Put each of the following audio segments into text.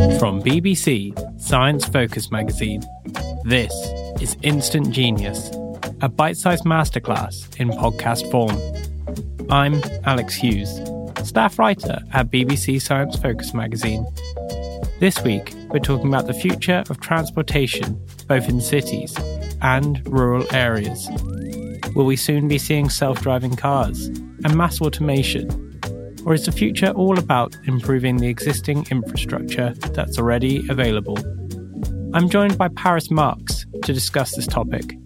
From BBC Science Focus magazine, this is Instant Genius, a bite sized masterclass in podcast form. I'm Alex Hughes, staff writer at BBC Science Focus magazine. This week, we're talking about the future of transportation, both in cities and rural areas. Will we soon be seeing self driving cars and mass automation? Or is the future all about improving the existing infrastructure that's already available? I'm joined by Paris Marx to discuss this topic.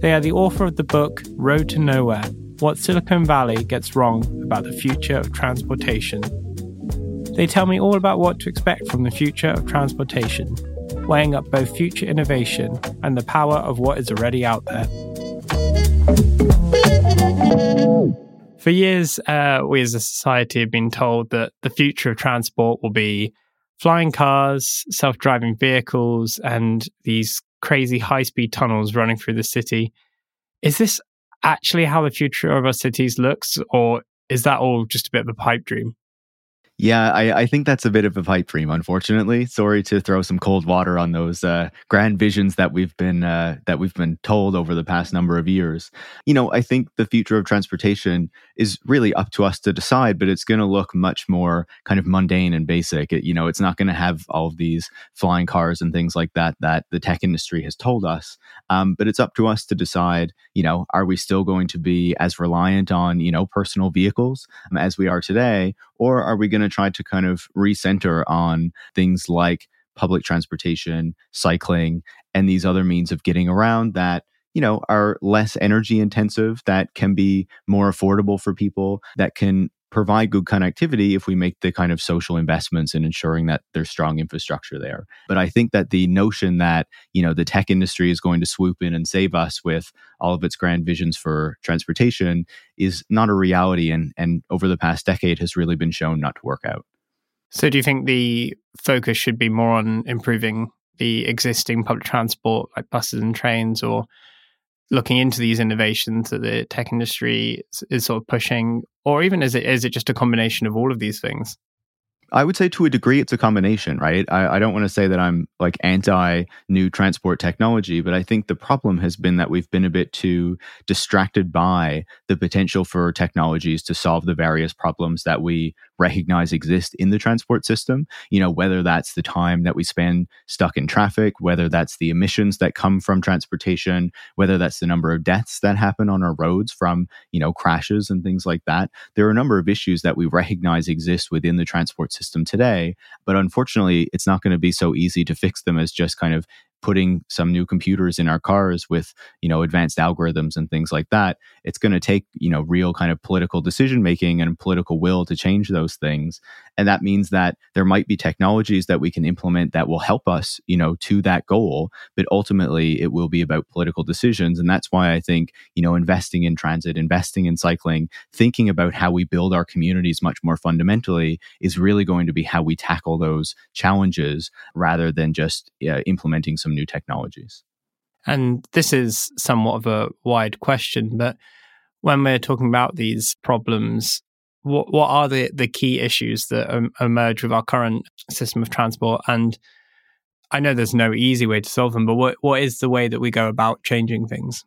They are the author of the book Road to Nowhere What Silicon Valley Gets Wrong About the Future of Transportation. They tell me all about what to expect from the future of transportation, weighing up both future innovation and the power of what is already out there. For years, uh, we as a society have been told that the future of transport will be flying cars, self driving vehicles, and these crazy high speed tunnels running through the city. Is this actually how the future of our cities looks, or is that all just a bit of a pipe dream? Yeah, I, I, think that's a bit of a pipe dream. Unfortunately, sorry to throw some cold water on those uh, grand visions that we've been uh, that we've been told over the past number of years. You know, I think the future of transportation is really up to us to decide, but it's going to look much more kind of mundane and basic. It, you know, it's not going to have all of these flying cars and things like that that the tech industry has told us. Um, but it's up to us to decide. You know, are we still going to be as reliant on you know personal vehicles um, as we are today, or are we going to try to kind of recenter on things like public transportation, cycling, and these other means of getting around that you know are less energy intensive that can be more affordable for people that can provide good connectivity if we make the kind of social investments in ensuring that there's strong infrastructure there. But I think that the notion that, you know, the tech industry is going to swoop in and save us with all of its grand visions for transportation is not a reality and and over the past decade has really been shown not to work out. So do you think the focus should be more on improving the existing public transport like buses and trains or looking into these innovations that the tech industry is sort of pushing or even is it is it just a combination of all of these things I would say to a degree it's a combination, right? I, I don't want to say that I'm like anti new transport technology, but I think the problem has been that we've been a bit too distracted by the potential for technologies to solve the various problems that we recognize exist in the transport system. You know, whether that's the time that we spend stuck in traffic, whether that's the emissions that come from transportation, whether that's the number of deaths that happen on our roads from, you know, crashes and things like that. There are a number of issues that we recognize exist within the transport system system today. But unfortunately, it's not going to be so easy to fix them as just kind of putting some new computers in our cars with you know advanced algorithms and things like that it's going to take you know real kind of political decision making and political will to change those things. And that means that there might be technologies that we can implement that will help us you know to that goal but ultimately it will be about political decisions. And that's why i think you know investing in transit investing in cycling thinking about how we build our communities much more fundamentally is really going to be how we tackle those challenges rather than just uh, implementing some some new technologies. And this is somewhat of a wide question, but when we're talking about these problems, what what are the the key issues that um, emerge with our current system of transport? And I know there's no easy way to solve them, but what what is the way that we go about changing things?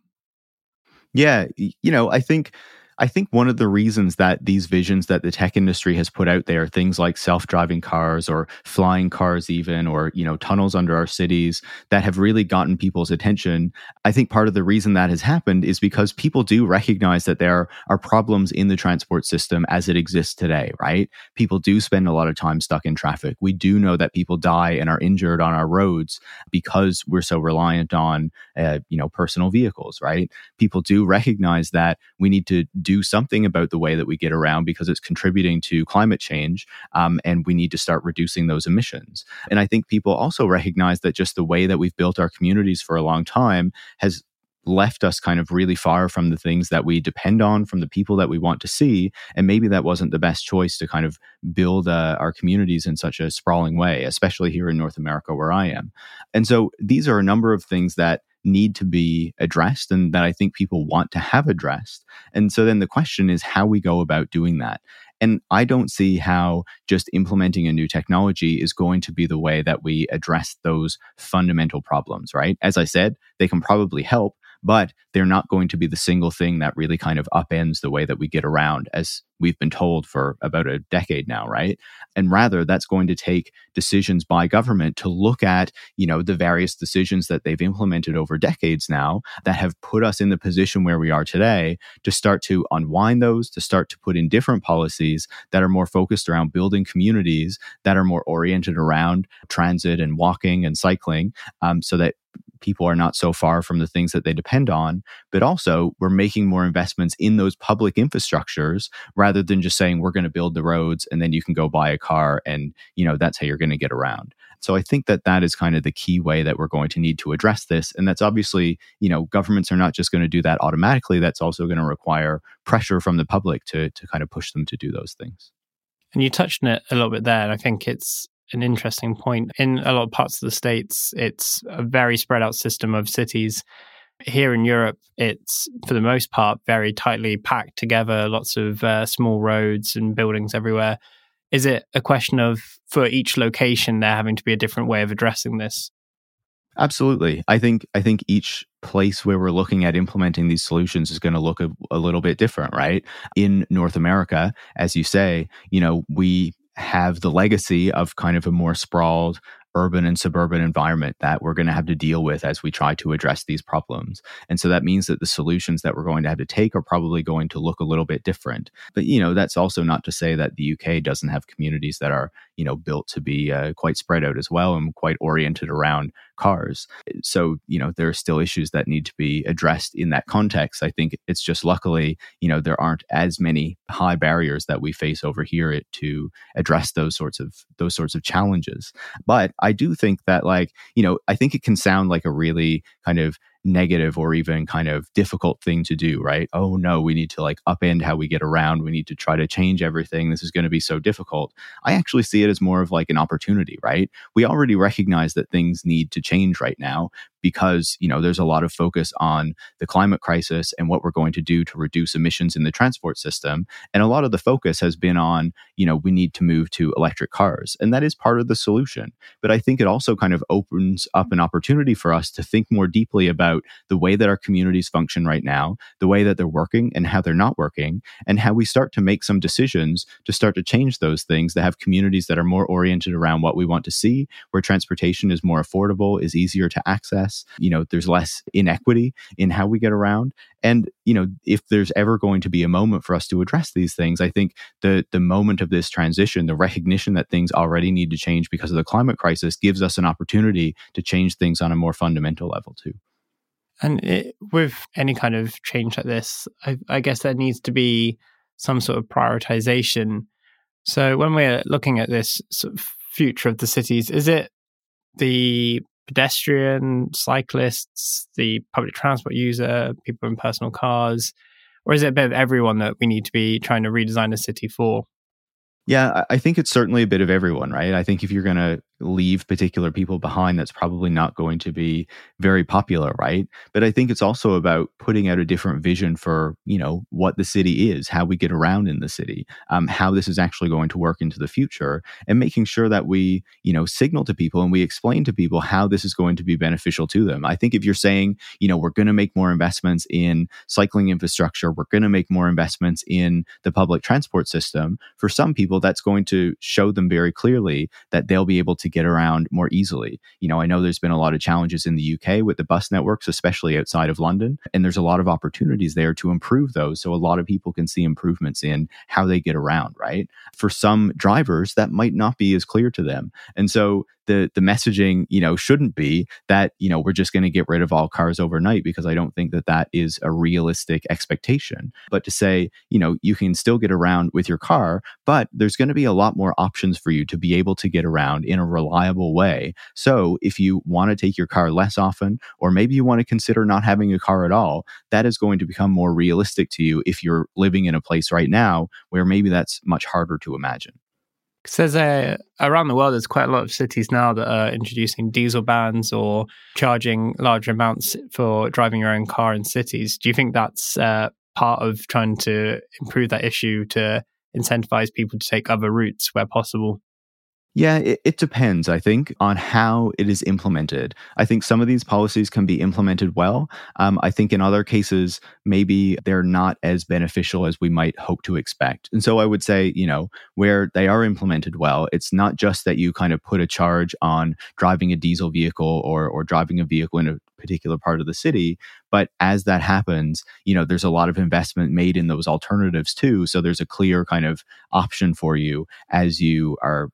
Yeah, you know, I think I think one of the reasons that these visions that the tech industry has put out there, things like self-driving cars or flying cars even, or, you know, tunnels under our cities that have really gotten people's attention. I think part of the reason that has happened is because people do recognize that there are problems in the transport system as it exists today, right? People do spend a lot of time stuck in traffic. We do know that people die and are injured on our roads because we're so reliant on, uh, you know, personal vehicles, right? People do recognize that we need to do something about the way that we get around because it's contributing to climate change um, and we need to start reducing those emissions. And I think people also recognize that just the way that we've built our communities for a long time has left us kind of really far from the things that we depend on, from the people that we want to see. And maybe that wasn't the best choice to kind of build uh, our communities in such a sprawling way, especially here in North America where I am. And so these are a number of things that need to be addressed and that I think people want to have addressed. And so then the question is how we go about doing that. And I don't see how just implementing a new technology is going to be the way that we address those fundamental problems, right? As I said, they can probably help, but they're not going to be the single thing that really kind of upends the way that we get around as we've been told for about a decade now right? And rather that's going to take decisions by government to look at you know the various decisions that they've implemented over decades now that have put us in the position where we are today to start to unwind those to start to put in different policies that are more focused around building communities that are more oriented around transit and walking and cycling um, so that people are not so far from the things that they depend on, but also we're making more investments in those public infrastructures rather than just saying we're going to build the roads and then you can go buy a car and, you know, that's how you're going to get around. So I think that that is kind of the key way that we're going to need to address this. And that's obviously, you know, governments are not just going to do that automatically. That's also going to require pressure from the public to, to kind of push them to do those things. And you touched on it a little bit there. And I think it's an interesting point. In a lot of parts of the States, it's a very spread out system of cities. Here in Europe, it's for the most part very tightly packed together, lots of uh, small roads and buildings everywhere. Is it a question of for each location there having to be a different way of addressing this? Absolutely. I think I think each place where we're looking at implementing these solutions is going to look a, a, little bit different, right? In North America, as you say, you know, we have the legacy of kind of a more sprawled urban and suburban environment that we're going to have to deal with as we try to address these problems. And so that means that the solutions that we're going to have to take are probably going to look a little bit different. But, you know, that's also not to say that the UK doesn't have communities that are, you know, built to be uh, quite spread out as well and quite oriented around cars. So, you know, there are still issues that need to be addressed in that context. I think it's just luckily, you know, there aren't as many high barriers that we face over here to address those sorts of those sorts of challenges. But I do think that like, you know, I think it can sound like a really kind of negative or even kind of difficult thing to do, right? Oh no, we need to like upend how we get around. We need to try to change everything. This is going to be so difficult. I actually see it as more of like an opportunity, right? We already recognize that things need to change right now because you know there's a lot of focus on the climate crisis and what we're going to do to reduce emissions in the transport system. And a lot of the focus has been on you know we need to move to electric cars and that is part of the solution. But i think it also kind of opens up an opportunity for us to think more deeply about the way that our communities function right now the way that they're working and how they're not working and how we start to make some decisions to start to change those things that have communities that are more oriented around what we want to see where transportation is more affordable is easier to access less you know there's less inequity in how we get around. And you know if there's ever going to be a moment for us to address these things i think the the moment of this transition the recognition that things already need to change because of the climate crisis gives us an opportunity to change things on a more fundamental level too. And it, with any kind of change like this I, I guess there needs to be some sort of prioritization. So when we're looking at this sort of future of the cities is it the pedestrian, cyclists, the public transport user, people in personal cars? Or is it a bit of everyone that we need to be trying to redesign a city for? Yeah, I think it's certainly a bit of everyone, right? I think if you're going to leave particular people behind, that's probably not going to be very popular, right? But I think it's also about putting out a different vision for, you know, what the city is, how we get around in the city, um, how this is actually going to work into the future, and making sure that we, you know, signal to people and we explain to people how this is going to be beneficial to them. I think if you're saying, you know, we're going to make more investments in cycling infrastructure, we're going to make more investments in the public transport system, for some people, that's going to show them very clearly that they'll be able to get around more easily. You know, I know there's been a lot of challenges in the UK with the bus networks, especially outside of London, and there's a lot of opportunities there to improve those. So a lot of people can see improvements in how they get around, right? For some drivers, that might not be as clear to them. And so the the messaging, you know, shouldn't be that you know we're just going to get rid of all cars overnight because I don't think that that is a realistic expectation. But to say, you know, you can still get around with your car, but there's going to be a lot more options for you to be able to get around in a reliable way. So if you want to take your car less often, or maybe you want to consider not having a car at all, that is going to become more realistic to you if you're living in a place right now where maybe that's much harder to imagine. Because there's a around the world, there's quite a lot of cities now that are introducing diesel bans or charging large amounts for driving your own car in cities. Do you think that's uh, part of trying to improve that issue to incentivize people to take other routes where possible? Yeah, it, it, depends, I think, on how it is implemented. I think some of these policies can be implemented well. Um, I think in other cases, maybe they're not as beneficial as we might hope to expect. And so I would say, you know, where they are implemented well, it's not just that you kind of put a charge on driving a diesel vehicle or, or driving a vehicle in a particular part of the city. But as that happens, you know, there's a lot of investment made in those alternatives too. So there's a clear kind of option for you as you are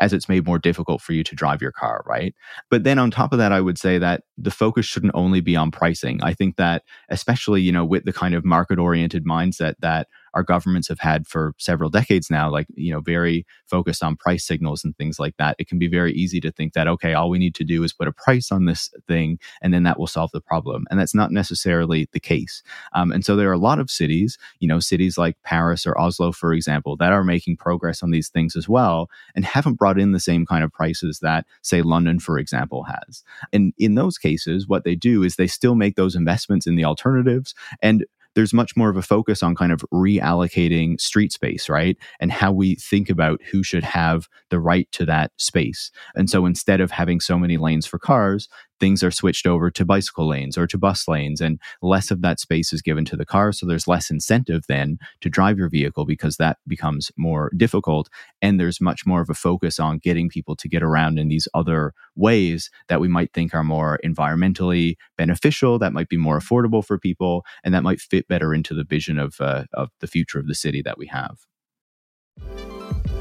as it's made more difficult for you to drive your car, right? But then on top of that, I would say that the focus shouldn't only be on pricing. I think that, especially, you know, with the kind of market oriented mindset that our governments have had for several decades now, like, you know, very focused on price signals and things like that, it can be very easy to think that, okay, all we need to do is put a price on this thing and then that will solve the problem. And that's not necessarily the case. Um, and so there are a lot of cities, you know, cities like Paris or Oslo, for example, that are making progress on these things as well and haven't brought in the same kind of prices that, say, London, for example, has. And in those cases, what they do is they still make those investments in the alternatives and there's much more of a focus on kind of reallocating street space, right? And how we think about who should have the right to that space. And so instead of having so many lanes for cars, things are switched over to bicycle lanes or to bus lanes and less of that space is given to the car so there's less incentive then to drive your vehicle because that becomes more difficult and there's much more of a focus on getting people to get around in these other ways that we might think are more environmentally beneficial that might be more affordable for people and that might fit better into the vision of uh, of the future of the city that we have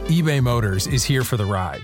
eBay Motors is here for the ride.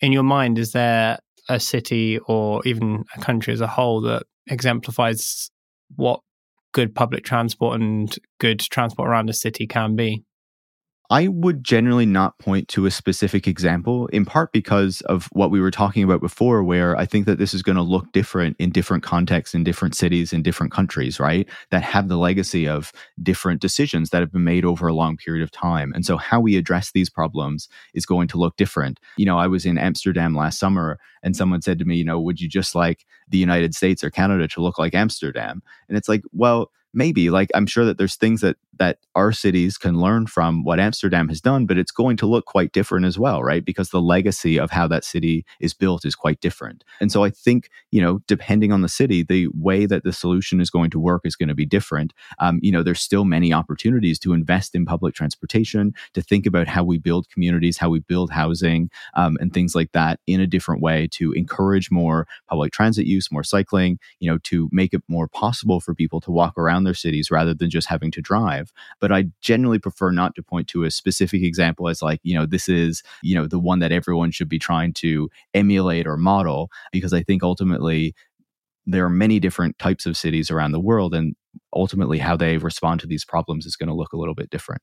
in your mind, is there a city or even a country as a whole that exemplifies what good public transport and good transport around a city can be? I would generally not point to a specific example, in part because of what we were talking about before, where I think that this is going to look different in different contexts, in different cities, in different countries, right? That have the legacy of different decisions that have been made over a long period of time. And so, how we address these problems is going to look different. You know, I was in Amsterdam last summer, and someone said to me, you know, would you just like the United States or Canada to look like Amsterdam? And it's like, well, maybe like i'm sure that there's things that that our cities can learn from what amsterdam has done but it's going to look quite different as well right? Because the legacy of how that city is built is quite different. And so i think you know depending on the city the way that the solution is going to work is going to be different. Um, you know there's still many opportunities to invest in public transportation to think about how we build communities how we build housing um, and things like that in a different way to encourage more public transit use more cycling you know to make it more possible for people to walk around their cities rather than just having to drive. But I generally prefer not to point to a specific example as like, you know, this is, you know, the one that everyone should be trying to emulate or model, because I think ultimately there are many different types of cities around the world. And ultimately, how they respond to these problems is going to look a little bit different.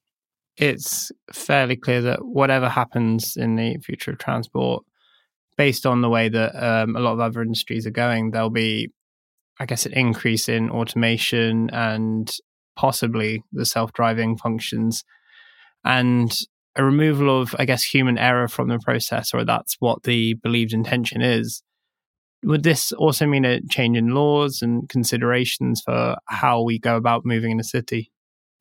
It's fairly clear that whatever happens in the future of transport, based on the way that um, a lot of other industries are going, there'll be I guess, an increase in automation and possibly the self driving functions and a removal of, I guess, human error from the process, or that's what the believed intention is. Would this also mean a change in laws and considerations for how we go about moving in a city?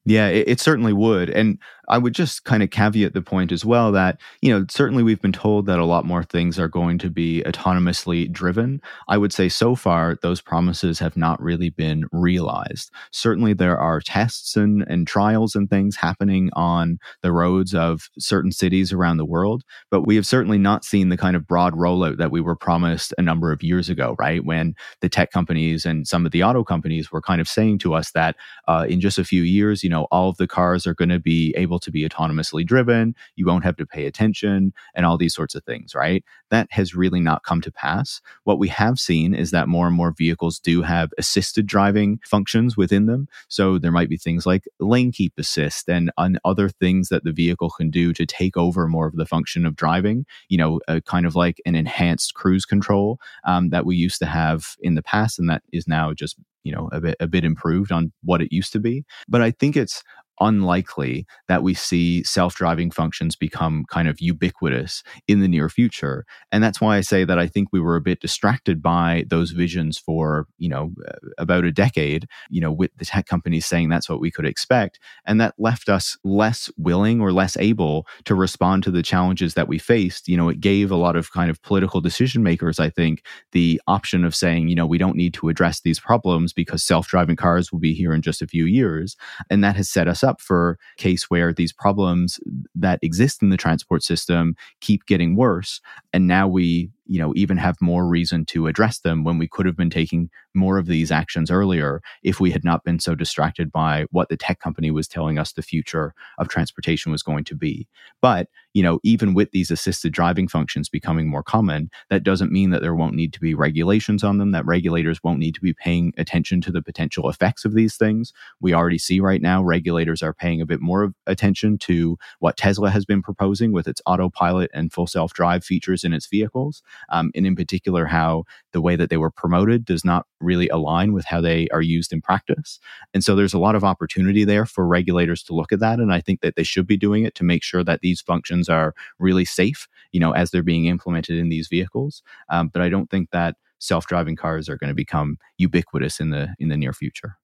Yeah, it, it, certainly would. And I would just kind of caveat the point as well that, you know, certainly we've been told that a lot more things are going to be autonomously driven. I would say so far, those promises have not really been realized. Certainly there are tests and, and trials and things happening on the roads of certain cities around the world, but we have certainly not seen the kind of broad rollout that we were promised a number of years ago, right? When the tech companies and some of the auto companies were kind of saying to us that uh, in just a few years, you know, all of the cars are going to be able to be autonomously driven. You won't have to pay attention and all these sorts of things, right? That has really not come to pass. What we have seen is that more and more vehicles do have assisted driving functions within them. So there might be things like lane keep assist and, and other things that the vehicle can do to take over more of the function of driving, you know, kind of like an enhanced cruise control um, that we used to have in the past and that is now just you know a bit a bit improved on what it used to be but i think it's unlikely that we see self-driving functions become kind of ubiquitous in the near future. And that's why i say that i think we were a bit distracted by those visions for you know about a decade you know with the tech companies saying that's what we could expect. And that left us less willing or less able to respond to the challenges that we faced. You know it gave a lot of kind of political decision makers i think the option of saying you know we don't need to address these problems because self-driving cars will be here in just a few years. And that has set us up for case where these problems that exist in the transport system keep getting worse and now we you know even have more reason to address them when we could have been taking more of these actions earlier if we had not been so distracted by what the tech company was telling us the future of transportation was going to be. But you know even with these assisted driving functions becoming more common that doesn't mean that there won't need to be regulations on them that regulators won't need to be paying attention to the potential effects of these things. We already see right now regulators are paying a bit more attention to what Tesla has been proposing with its autopilot and full self-drive features in its vehicles um, and in particular how the way that they were promoted does not really align with how they are used in practice. And so there's a lot of opportunity there for regulators to look at that, and I think that they should be doing it to make sure that these functions are really safe, you know, as they're being implemented in these vehicles. Um, but I don't think that self-driving cars are going to become ubiquitous in the in the near future.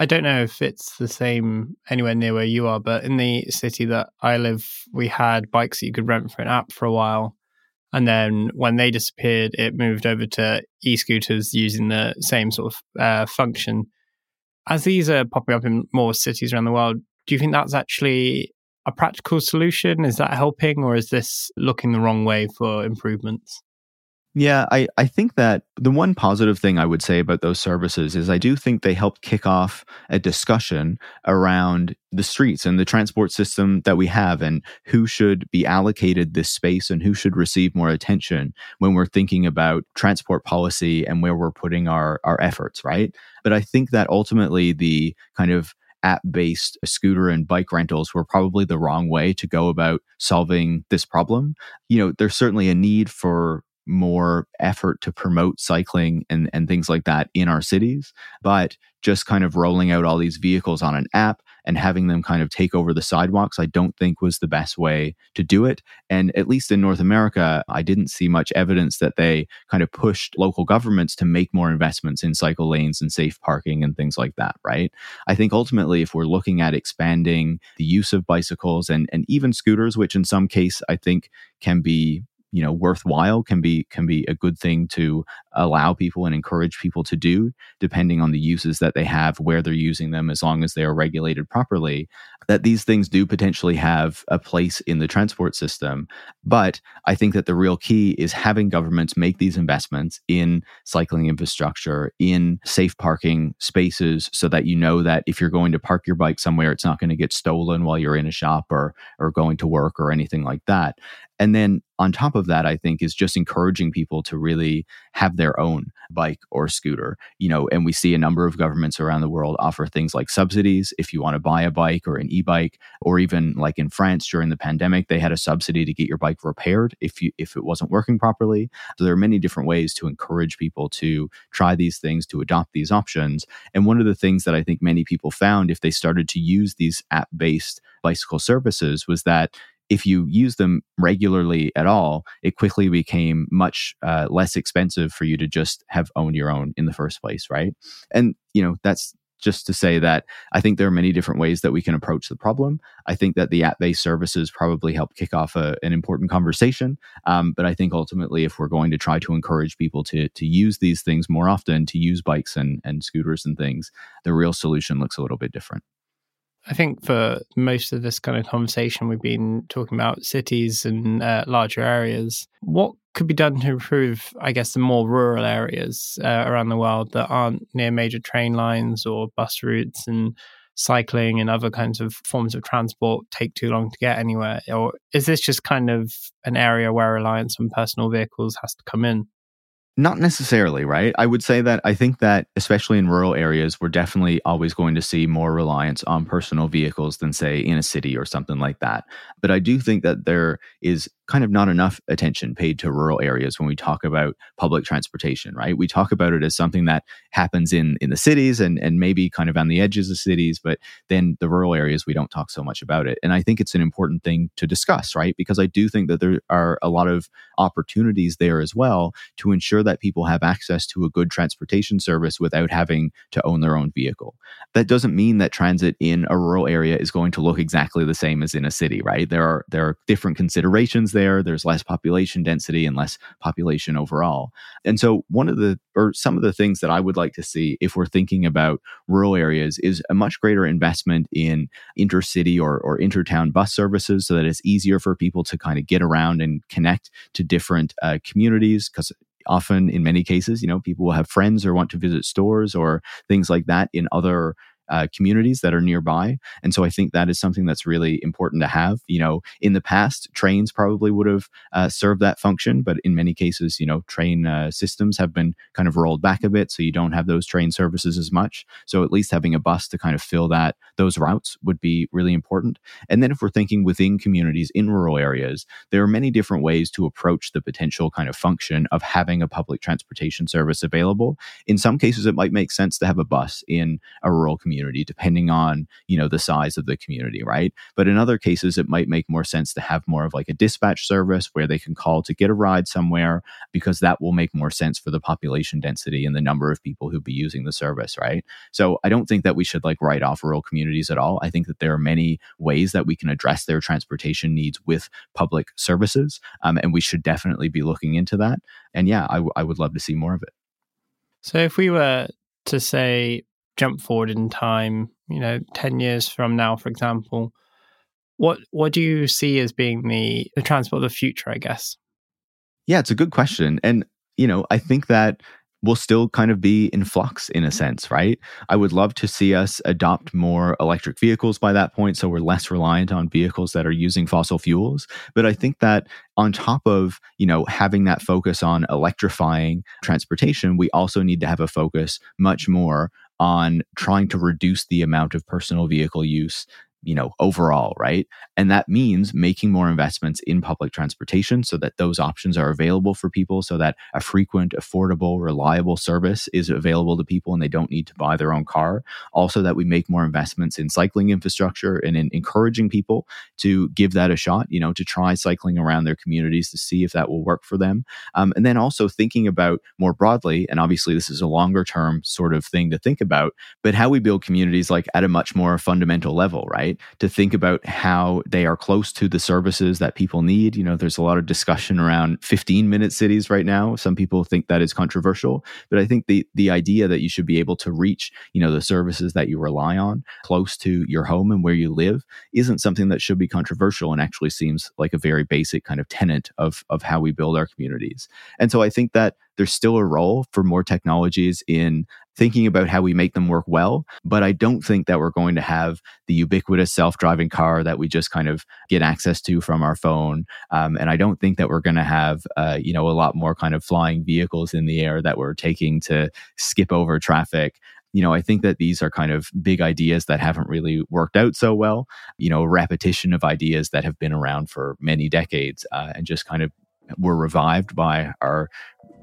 I don't know if it's the same anywhere near where you are, but in the city that I live, we had bikes that you could rent for an app for a while. And then when they disappeared, it moved over to e scooters using the same sort of uh, function. As these are popping up in more cities around the world, do you think that's actually a practical solution? Is that helping, or is this looking the wrong way for improvements? Yeah, I, I think that the one positive thing I would say about those services is I do think they helped kick off a discussion around the streets and the transport system that we have and who should be allocated this space and who should receive more attention when we're thinking about transport policy and where we're putting our, our efforts, right? But I think that ultimately the kind of app based scooter and bike rentals were probably the wrong way to go about solving this problem. You know, there's certainly a need for more effort to promote cycling and, and things like that in our cities. But just kind of rolling out all these vehicles on an app and having them kind of take over the sidewalks, I don't think was the best way to do it. And at least in North America, I didn't see much evidence that they kind of pushed local governments to make more investments in cycle lanes and safe parking and things like that, right? I think ultimately, if we're looking at expanding the use of bicycles and, and even scooters, which in some case I think can be you know worthwhile can be can be a good thing to allow people and encourage people to do depending on the uses that they have where they're using them as long as they are regulated properly that these things do potentially have a place in the transport system. But i think that the real key is having governments make these investments in cycling infrastructure in safe parking spaces so that you know that if you're going to park your bike somewhere it's not going to get stolen while you're in a shop or or going to work or anything like that and then on top of that, I think is just encouraging people to really have their own bike or scooter. You know, and we see a number of governments around the world offer things like subsidies if you want to buy a bike or an e-bike, or even like in France during the pandemic, they had a subsidy to get your bike repaired if you if it wasn't working properly. So there are many different ways to encourage people to try these things, to adopt these options. And one of the things that I think many people found if they started to use these app-based bicycle services was that if you use them regularly at all, it quickly became much uh, less expensive for you to just have owned your own in the first place, right? And you know that's just to say that I think there are many different ways that we can approach the problem. I think that the app based services probably help kick off a, an important conversation. Um, but I think ultimately, if we're going to try to encourage people to, to use these things more often, to use bikes and, and scooters and things, the real solution looks a little bit different. I think for most of this kind of conversation, we've been talking about cities and uh, larger areas. What could be done to improve, I guess, the more rural areas uh, around the world that aren't near major train lines or bus routes and cycling and other kinds of forms of transport take too long to get anywhere? Or is this just kind of an area where reliance on personal vehicles has to come in? Not necessarily, right? I would say that I think that, especially in rural areas, we're definitely always going to see more reliance on personal vehicles than, say, in a city or something like that. But I do think that there is kind of not enough attention paid to rural areas when we talk about public transportation, right? We talk about it as something that happens in in the cities and and maybe kind of on the edges of cities, but then the rural areas we don't talk so much about it. And I think it's an important thing to discuss, right? Because I do think that there are a lot of opportunities there as well to ensure that people have access to a good transportation service without having to own their own vehicle. That doesn't mean that transit in a rural area is going to look exactly the same as in a city, right? There are there are different considerations there. There's less population density and less population overall. And so, one of the, or some of the things that I would like to see if we're thinking about rural areas is a much greater investment in intercity or, or intertown bus services so that it's easier for people to kind of get around and connect to different uh, communities. Because often in many cases you know people will have friends or want to visit stores or things like that in other uh, communities that are nearby. And so I think that is something that's really important to have. You know, in the past, trains probably would have uh, served that function, but in many cases, you know, train uh, systems have been kind of rolled back a bit, so you don't have those train services as much. So at least having a bus to kind of fill that those routes would be really important. And then if we're thinking within communities in rural areas, there are many different ways to approach the potential kind of function of having a public transportation service available. In some cases, it might make sense to have a bus in a rural community community depending on you know the size of the community right? But in other cases it might make more sense to have more of like a dispatch service where they can call to get a ride somewhere because that will make more sense for the population density and the number of people who'd be using the service right? So i don't think that we should like write off rural communities at all. I think that there are many ways that we can address their transportation needs with public services um, and we should definitely be looking into that. And yeah I, w- I would love to see more of it. So if we were to say jump forward in time, you know, 10 years from now, for example, what what do you see as being the, the transport of the future, I guess? Yeah, it's a good question. And, you know, I think that we'll still kind of be in flux in a sense, right? I would love to see us adopt more electric vehicles by that point so we're less reliant on vehicles that are using fossil fuels. But I think that on top of, you know, having that focus on electrifying transportation, we also need to have a focus much more on trying to reduce the amount of personal vehicle use you know overall right? And that means making more investments in public transportation so that those options are available for people so that a frequent affordable reliable service is available to people and they don't need to buy their own car. Also that we make more investments in cycling infrastructure and in encouraging people to give that a shot you know to try cycling around their communities to see if that will work for them. Um, and then also thinking about more broadly and obviously this is a longer term sort of thing to think about but how we build communities like at a much more fundamental level right to think about how they are close to the services that people need. You know, there's a lot of discussion around 15 minute cities right now. Some people think that is controversial, but I think the the idea that you should be able to reach, you know, the services that you rely on close to your home and where you live isn't something that should be controversial and actually seems like a very basic kind of tenet of of how we build our communities. And so I think that there's still a role for more technologies in thinking about how we make them work well. But I don't think that we're going to have the ubiquitous self driving car that we just kind of get access to from our phone. Um, and I don't think that we're going to have, uh, you know, a lot more kind of flying vehicles in the air that we're taking to skip over traffic you know, I think that these are kind of big ideas that haven't really worked out so well. You know, repetition of ideas that have been around for many decades uh, and just kind of were revived by our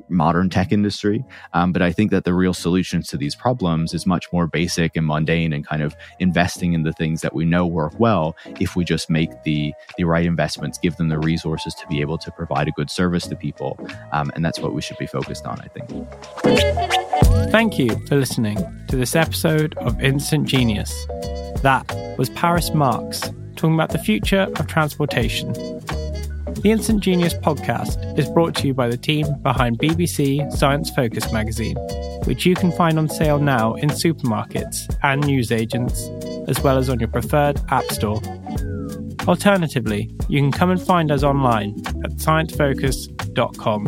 modern tech industry. Um, but I think that the real solutions to these problems is much more basic and mundane and kind of investing in the things that we know work well if we just make the, the right investments, give them the resources to be able to provide a good service to people. Um, and that's what we should be focused on, I think. Thank you for listening to this episode of Instant Genius. That was Paris Marx talking about the future of transportation. The Instant Genius podcast is brought to you by the team behind BBC Science Focus magazine, which you can find on sale now in supermarkets and newsagents, as well as on your preferred app store. Alternatively, you can come and find us online at sciencefocus.com.